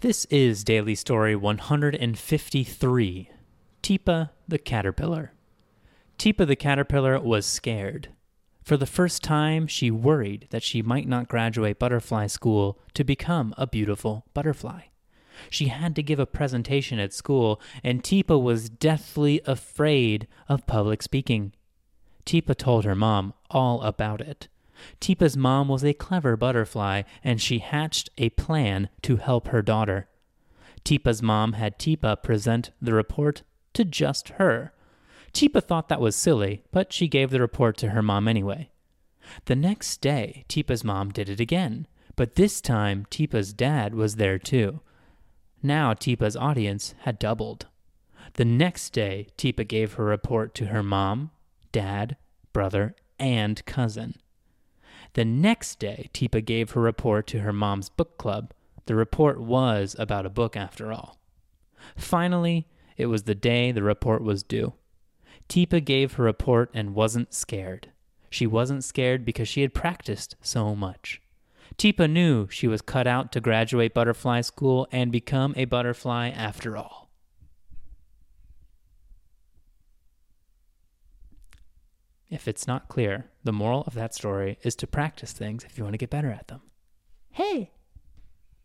This is Daily Story 153 Tipa the Caterpillar. Tipa the Caterpillar was scared. For the first time, she worried that she might not graduate butterfly school to become a beautiful butterfly. She had to give a presentation at school, and Tipa was deathly afraid of public speaking. Tipa told her mom all about it. Teepa's mom was a clever butterfly, and she hatched a plan to help her daughter. Teepa's mom had Teepa present the report to just her. Teepa thought that was silly, but she gave the report to her mom anyway. The next day, Teepa's mom did it again, but this time Teepa's dad was there too. Now Teepa's audience had doubled. The next day, Teepa gave her report to her mom, dad, brother, and cousin. The next day, Teepa gave her report to her mom's book club. The report was about a book after all. Finally, it was the day the report was due. Teepa gave her report and wasn't scared. She wasn't scared because she had practiced so much. Teepa knew she was cut out to graduate butterfly school and become a butterfly after all. If it's not clear, the moral of that story is to practice things if you want to get better at them. Hey,